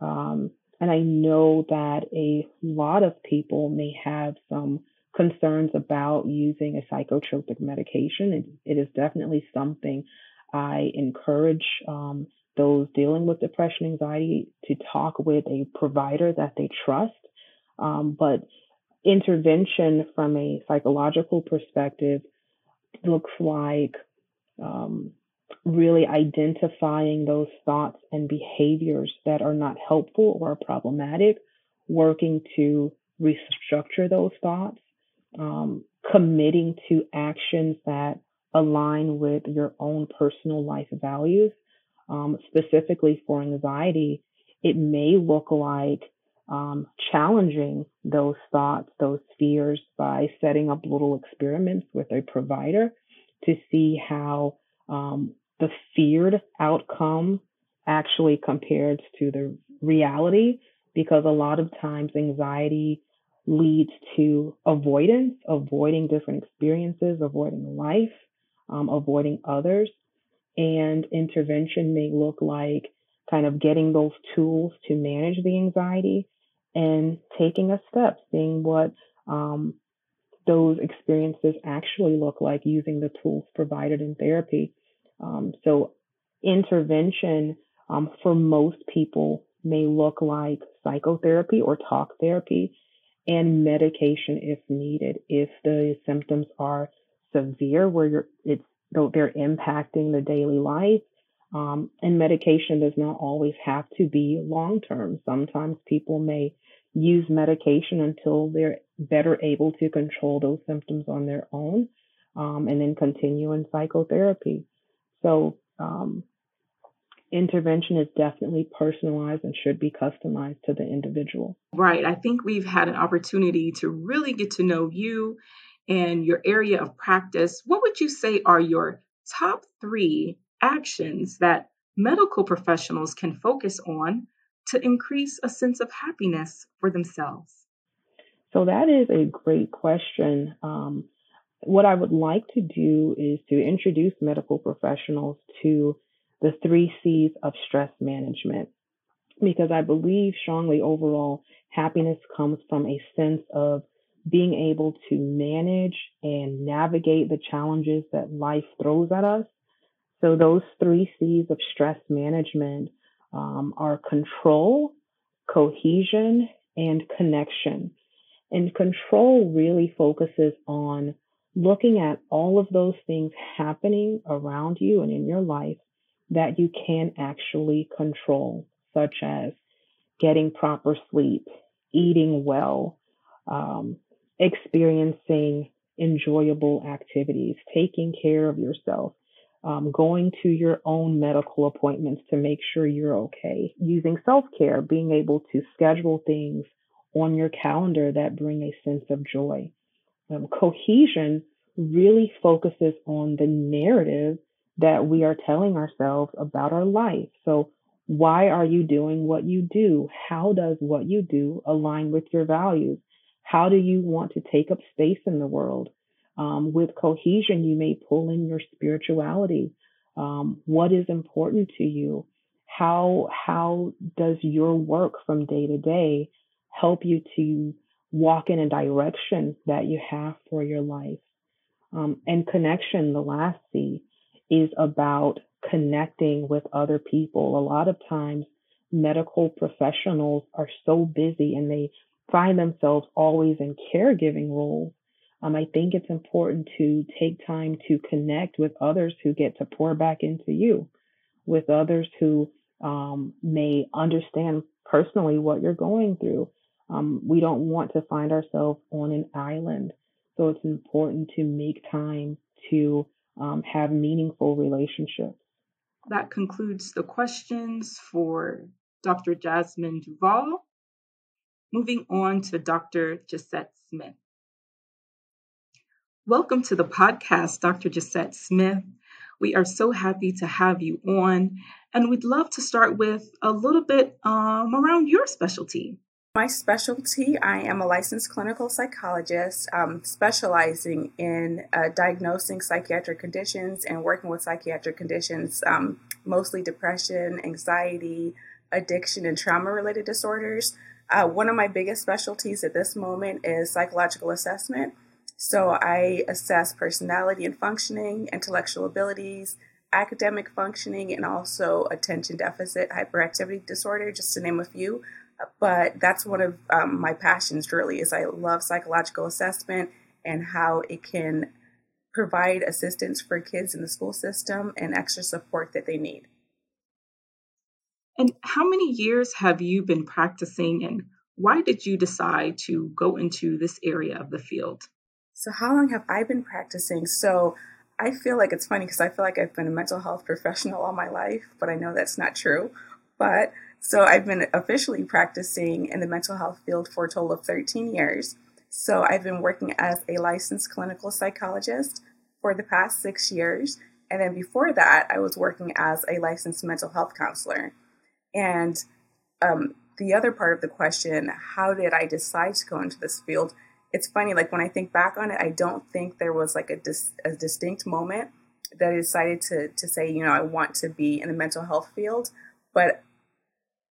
Um, and I know that a lot of people may have some concerns about using a psychotropic medication. it, it is definitely something I encourage um, those dealing with depression, anxiety to talk with a provider that they trust. Um, but intervention from a psychological perspective looks like um, really identifying those thoughts and behaviors that are not helpful or problematic, working to restructure those thoughts, um, committing to actions that align with your own personal life values. Um, specifically for anxiety, it may look like um, challenging those thoughts, those fears by setting up little experiments with a provider to see how um, the feared outcome actually compares to the reality because a lot of times anxiety leads to avoidance, avoiding different experiences, avoiding life, um, avoiding others. And intervention may look like kind of getting those tools to manage the anxiety and taking a step, seeing what um, those experiences actually look like using the tools provided in therapy. Um, so, intervention um, for most people may look like psychotherapy or talk therapy and medication if needed. If the symptoms are severe, where it's they're impacting the daily life, um, and medication does not always have to be long term. Sometimes people may use medication until they're better able to control those symptoms on their own, um, and then continue in psychotherapy. So um, intervention is definitely personalized and should be customized to the individual. Right. I think we've had an opportunity to really get to know you and your area of practice. What would you say are your top three actions that medical professionals can focus on to increase a sense of happiness for themselves? So, that is a great question. Um, what I would like to do is to introduce medical professionals to the three C's of stress management because I believe strongly overall happiness comes from a sense of being able to manage and navigate the challenges that life throws at us. So, those three C's of stress management um, are control, cohesion, and connection. And control really focuses on looking at all of those things happening around you and in your life that you can actually control, such as getting proper sleep, eating well, um, experiencing enjoyable activities, taking care of yourself, um, going to your own medical appointments to make sure you're okay, using self care, being able to schedule things on your calendar that bring a sense of joy. Um, cohesion really focuses on the narrative that we are telling ourselves about our life. So, why are you doing what you do? How does what you do align with your values? How do you want to take up space in the world? Um, with cohesion, you may pull in your spirituality. Um, what is important to you? How how does your work from day to day help you to walk in a direction that you have for your life? Um, and connection, the last C, is about connecting with other people. A lot of times, medical professionals are so busy and they find themselves always in caregiving roles. Um, I think it's important to take time to connect with others who get to pour back into you, with others who um, may understand personally what you're going through. Um, we don't want to find ourselves on an island. So it's important to make time to um, have meaningful relationships. That concludes the questions for Dr. Jasmine Duval. Moving on to Dr. Gisette Smith. Welcome to the podcast, Dr. Gisette Smith. We are so happy to have you on, and we'd love to start with a little bit um, around your specialty. My specialty, I am a licensed clinical psychologist um, specializing in uh, diagnosing psychiatric conditions and working with psychiatric conditions, um, mostly depression, anxiety, addiction, and trauma related disorders. Uh, one of my biggest specialties at this moment is psychological assessment. So I assess personality and functioning, intellectual abilities, academic functioning, and also attention deficit hyperactivity disorder, just to name a few. But that's one of um, my passions really is i love psychological assessment and how it can provide assistance for kids in the school system and extra support that they need. And how many years have you been practicing and why did you decide to go into this area of the field so how long have i been practicing so i feel like it's funny because i feel like i've been a mental health professional all my life but i know that's not true but so I've been officially practicing in the mental health field for a total of 13 years. So I've been working as a licensed clinical psychologist for the past six years. And then before that, I was working as a licensed mental health counselor. And um, the other part of the question, how did I decide to go into this field? It's funny, like when I think back on it, I don't think there was like a, dis- a distinct moment that I decided to, to say, you know, I want to be in the mental health field. But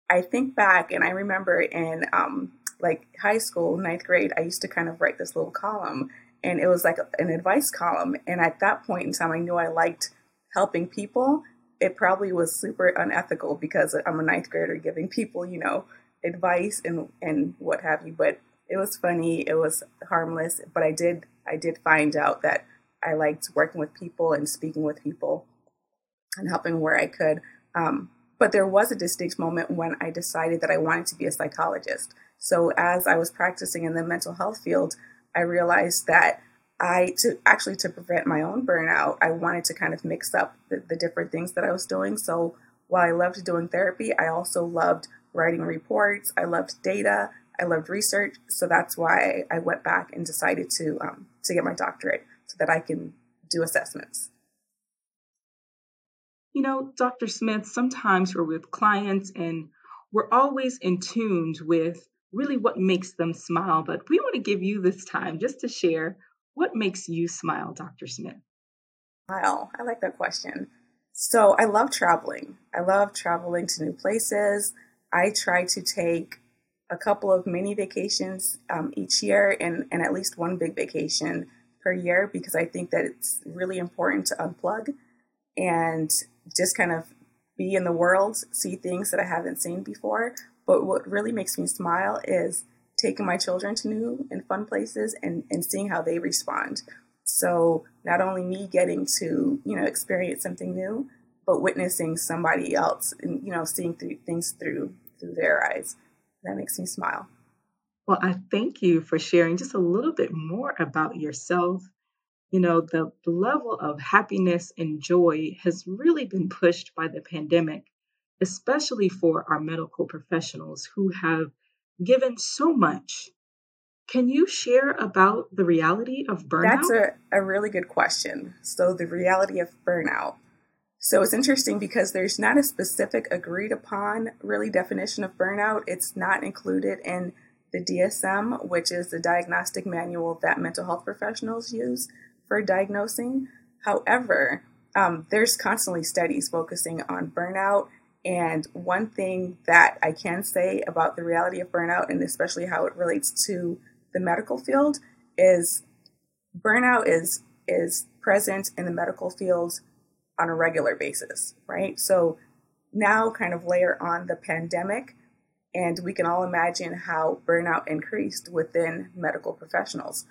I think back and I remember in um, like high school, ninth grade, I used to kind of write this little column and it was like an advice column. And at that point in time, I knew I liked helping people. It probably was super unethical because I'm a ninth grader giving people, you know, advice and, and what have you. But it was funny. It was harmless. But I did, I did find out that I liked working with people and speaking with people and helping where I could. Um, but there was a distinct moment when I decided that I wanted to be a psychologist. So as I was practicing in the mental health field, I realized that I to actually to prevent my own burnout, I wanted to kind of mix up the, the different things that I was doing. So while I loved doing therapy, I also loved writing reports. I loved data. I loved research. So that's why I went back and decided to um, to get my doctorate so that I can do assessments. You know, Dr. Smith, sometimes we're with clients and we're always in tune with really what makes them smile. But we want to give you this time just to share what makes you smile, Dr. Smith. Smile. I like that question. So I love traveling. I love traveling to new places. I try to take a couple of mini vacations um, each year and, and at least one big vacation per year because I think that it's really important to unplug and just kind of be in the world, see things that I haven't seen before. But what really makes me smile is taking my children to new and fun places and, and seeing how they respond. So not only me getting to, you know, experience something new, but witnessing somebody else and, you know, seeing through things through through their eyes. That makes me smile. Well, I thank you for sharing just a little bit more about yourself. You know, the level of happiness and joy has really been pushed by the pandemic, especially for our medical professionals who have given so much. Can you share about the reality of burnout? That's a, a really good question. So, the reality of burnout. So it's interesting because there's not a specific agreed upon really definition of burnout. It's not included in the DSM, which is the diagnostic manual that mental health professionals use for diagnosing. However, um, there's constantly studies focusing on burnout. And one thing that I can say about the reality of burnout, and especially how it relates to the medical field, is burnout is is present in the medical field on a regular basis, right? So now kind of layer on the pandemic, and we can all imagine how burnout increased within medical professionals.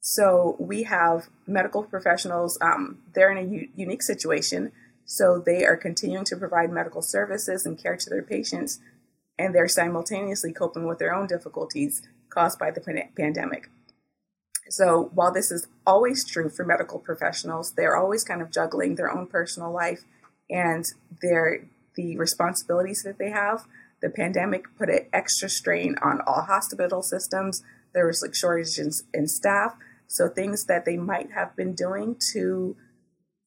So we have medical professionals, um, they're in a u- unique situation. So they are continuing to provide medical services and care to their patients, and they're simultaneously coping with their own difficulties caused by the pan- pandemic. So while this is always true for medical professionals, they're always kind of juggling their own personal life and their the responsibilities that they have. The pandemic put an extra strain on all hospital systems. There was like shortages in staff. So things that they might have been doing to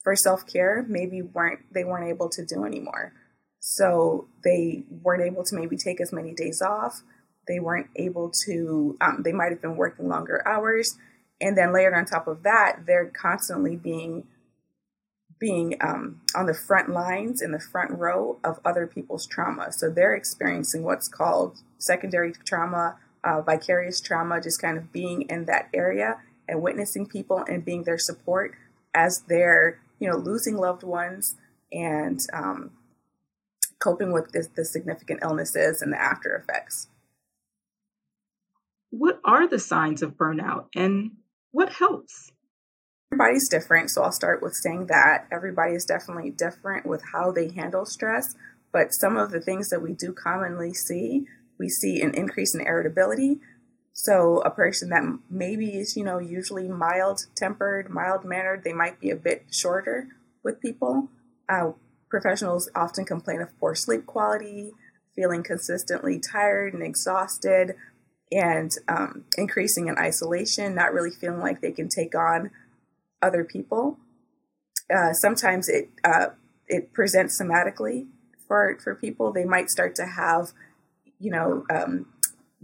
for self-care maybe weren't they weren't able to do anymore. So they weren't able to maybe take as many days off. They weren't able to um, they might have been working longer hours and then layered on top of that, they're constantly being being um, on the front lines in the front row of other people's trauma. So they're experiencing what's called secondary trauma, uh, vicarious trauma, just kind of being in that area and witnessing people and being their support as they're you know losing loved ones and um, coping with this, the significant illnesses and the after effects. What are the signs of burnout and what helps? Everybody's different, so I'll start with saying that everybody is definitely different with how they handle stress. But some of the things that we do commonly see, we see an increase in irritability. So a person that maybe is, you know, usually mild tempered, mild mannered, they might be a bit shorter with people. Uh, professionals often complain of poor sleep quality, feeling consistently tired and exhausted, and um, increasing in isolation, not really feeling like they can take on other people. Uh, sometimes it uh, it presents somatically for for people. They might start to have, you know, um,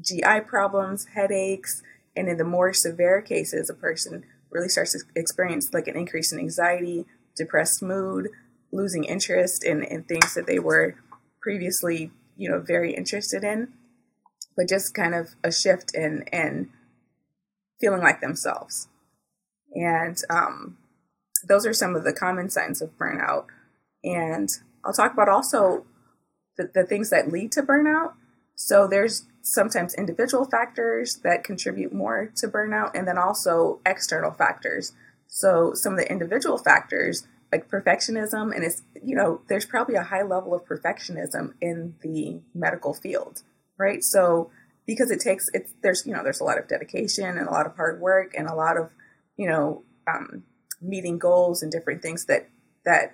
GI problems, headaches, and in the more severe cases, a person really starts to experience like an increase in anxiety, depressed mood, losing interest in, in things that they were previously, you know, very interested in but just kind of a shift in in feeling like themselves. And um, those are some of the common signs of burnout. And I'll talk about also the, the things that lead to burnout. So there's sometimes individual factors that contribute more to burnout, and then also external factors. So some of the individual factors, like perfectionism, and it's, you know, there's probably a high level of perfectionism in the medical field right? So because it takes it's there's you know there's a lot of dedication and a lot of hard work and a lot of you know um, meeting goals and different things that that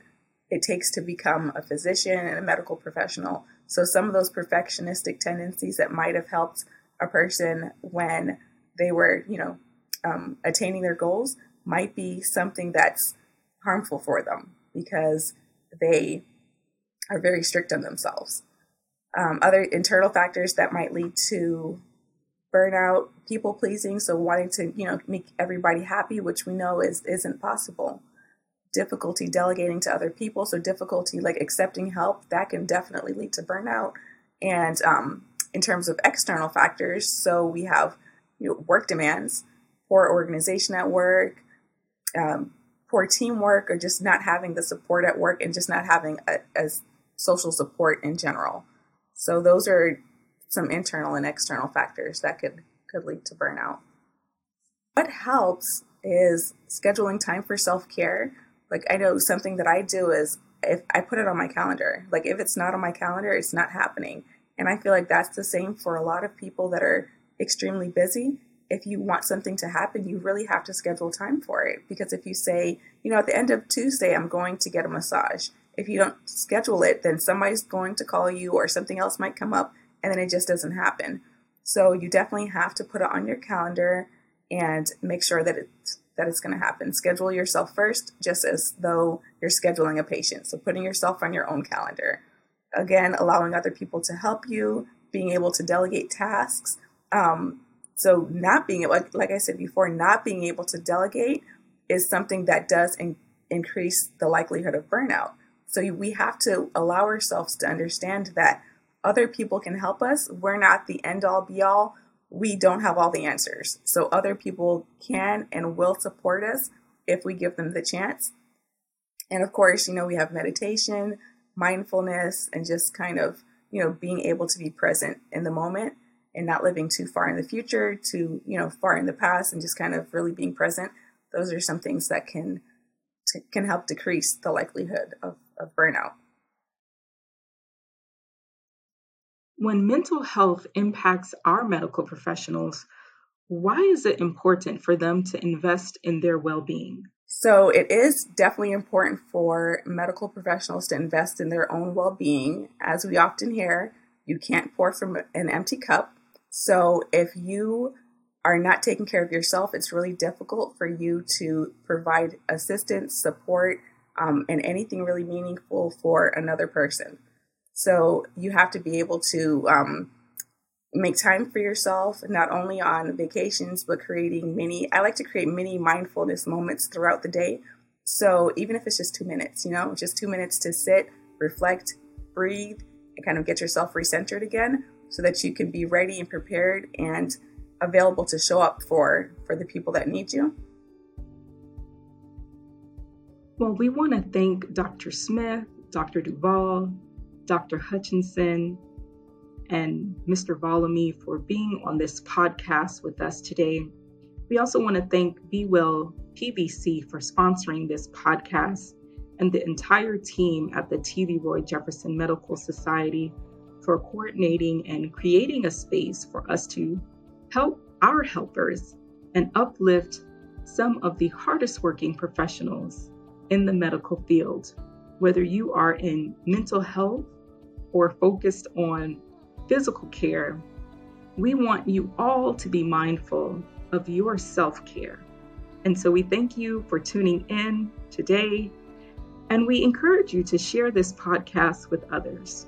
it takes to become a physician and a medical professional. So some of those perfectionistic tendencies that might have helped a person when they were, you know, um, attaining their goals might be something that's harmful for them because they are very strict on themselves. Um, other internal factors that might lead to burnout, people pleasing, so wanting to, you know, make everybody happy, which we know is isn't possible. Difficulty delegating to other people, so difficulty like accepting help, that can definitely lead to burnout. And um, in terms of external factors, so we have you know, work demands, poor organization at work, um, poor teamwork, or just not having the support at work, and just not having a, a social support in general. So those are some internal and external factors that could could lead to burnout. What helps is scheduling time for self-care. Like I know something that I do is if I put it on my calendar. Like if it's not on my calendar, it's not happening. And I feel like that's the same for a lot of people that are extremely busy. If you want something to happen, you really have to schedule time for it. Because if you say, you know, at the end of Tuesday, I'm going to get a massage, if you don't schedule it, then somebody's going to call you or something else might come up and then it just doesn't happen. So you definitely have to put it on your calendar and make sure that it's that it's going to happen. Schedule yourself first, just as though you're scheduling a patient. So putting yourself on your own calendar. Again, allowing other people to help you, being able to delegate tasks. Um, so not being like like I said before, not being able to delegate is something that does in, increase the likelihood of burnout. So we have to allow ourselves to understand that other people can help us. We're not the end all be all. We don't have all the answers. So other people can and will support us if we give them the chance. And of course, you know, we have meditation, mindfulness, and just kind of, you know, being able to be present in the moment and not living too far in the future, too, you know, far in the past, and just kind of really being present. Those are some things that can can help decrease the likelihood of, of burnout. When mental health impacts our medical professionals, why is it important for them to invest in their well being? So, it is definitely important for medical professionals to invest in their own well being. As we often hear, you can't pour from an empty cup. So, if you are not taking care of yourself, it's really difficult for you to provide assistance, support, um, and anything really meaningful for another person. So you have to be able to um, make time for yourself, not only on vacations, but creating many, I like to create many mindfulness moments throughout the day. So even if it's just two minutes, you know, just two minutes to sit, reflect, breathe, and kind of get yourself recentered again so that you can be ready and prepared and available to show up for for the people that need you. Well, we want to thank Dr. Smith, Dr. Duval, Dr. Hutchinson, and Mr. Volamy for being on this podcast with us today. We also want to thank Be Well PBC for sponsoring this podcast and the entire team at the T. Leroy Jefferson Medical Society for coordinating and creating a space for us to help our helpers and uplift some of the hardest working professionals in the medical field, whether you are in mental health or focused on physical care, we want you all to be mindful of your self care. And so we thank you for tuning in today, and we encourage you to share this podcast with others.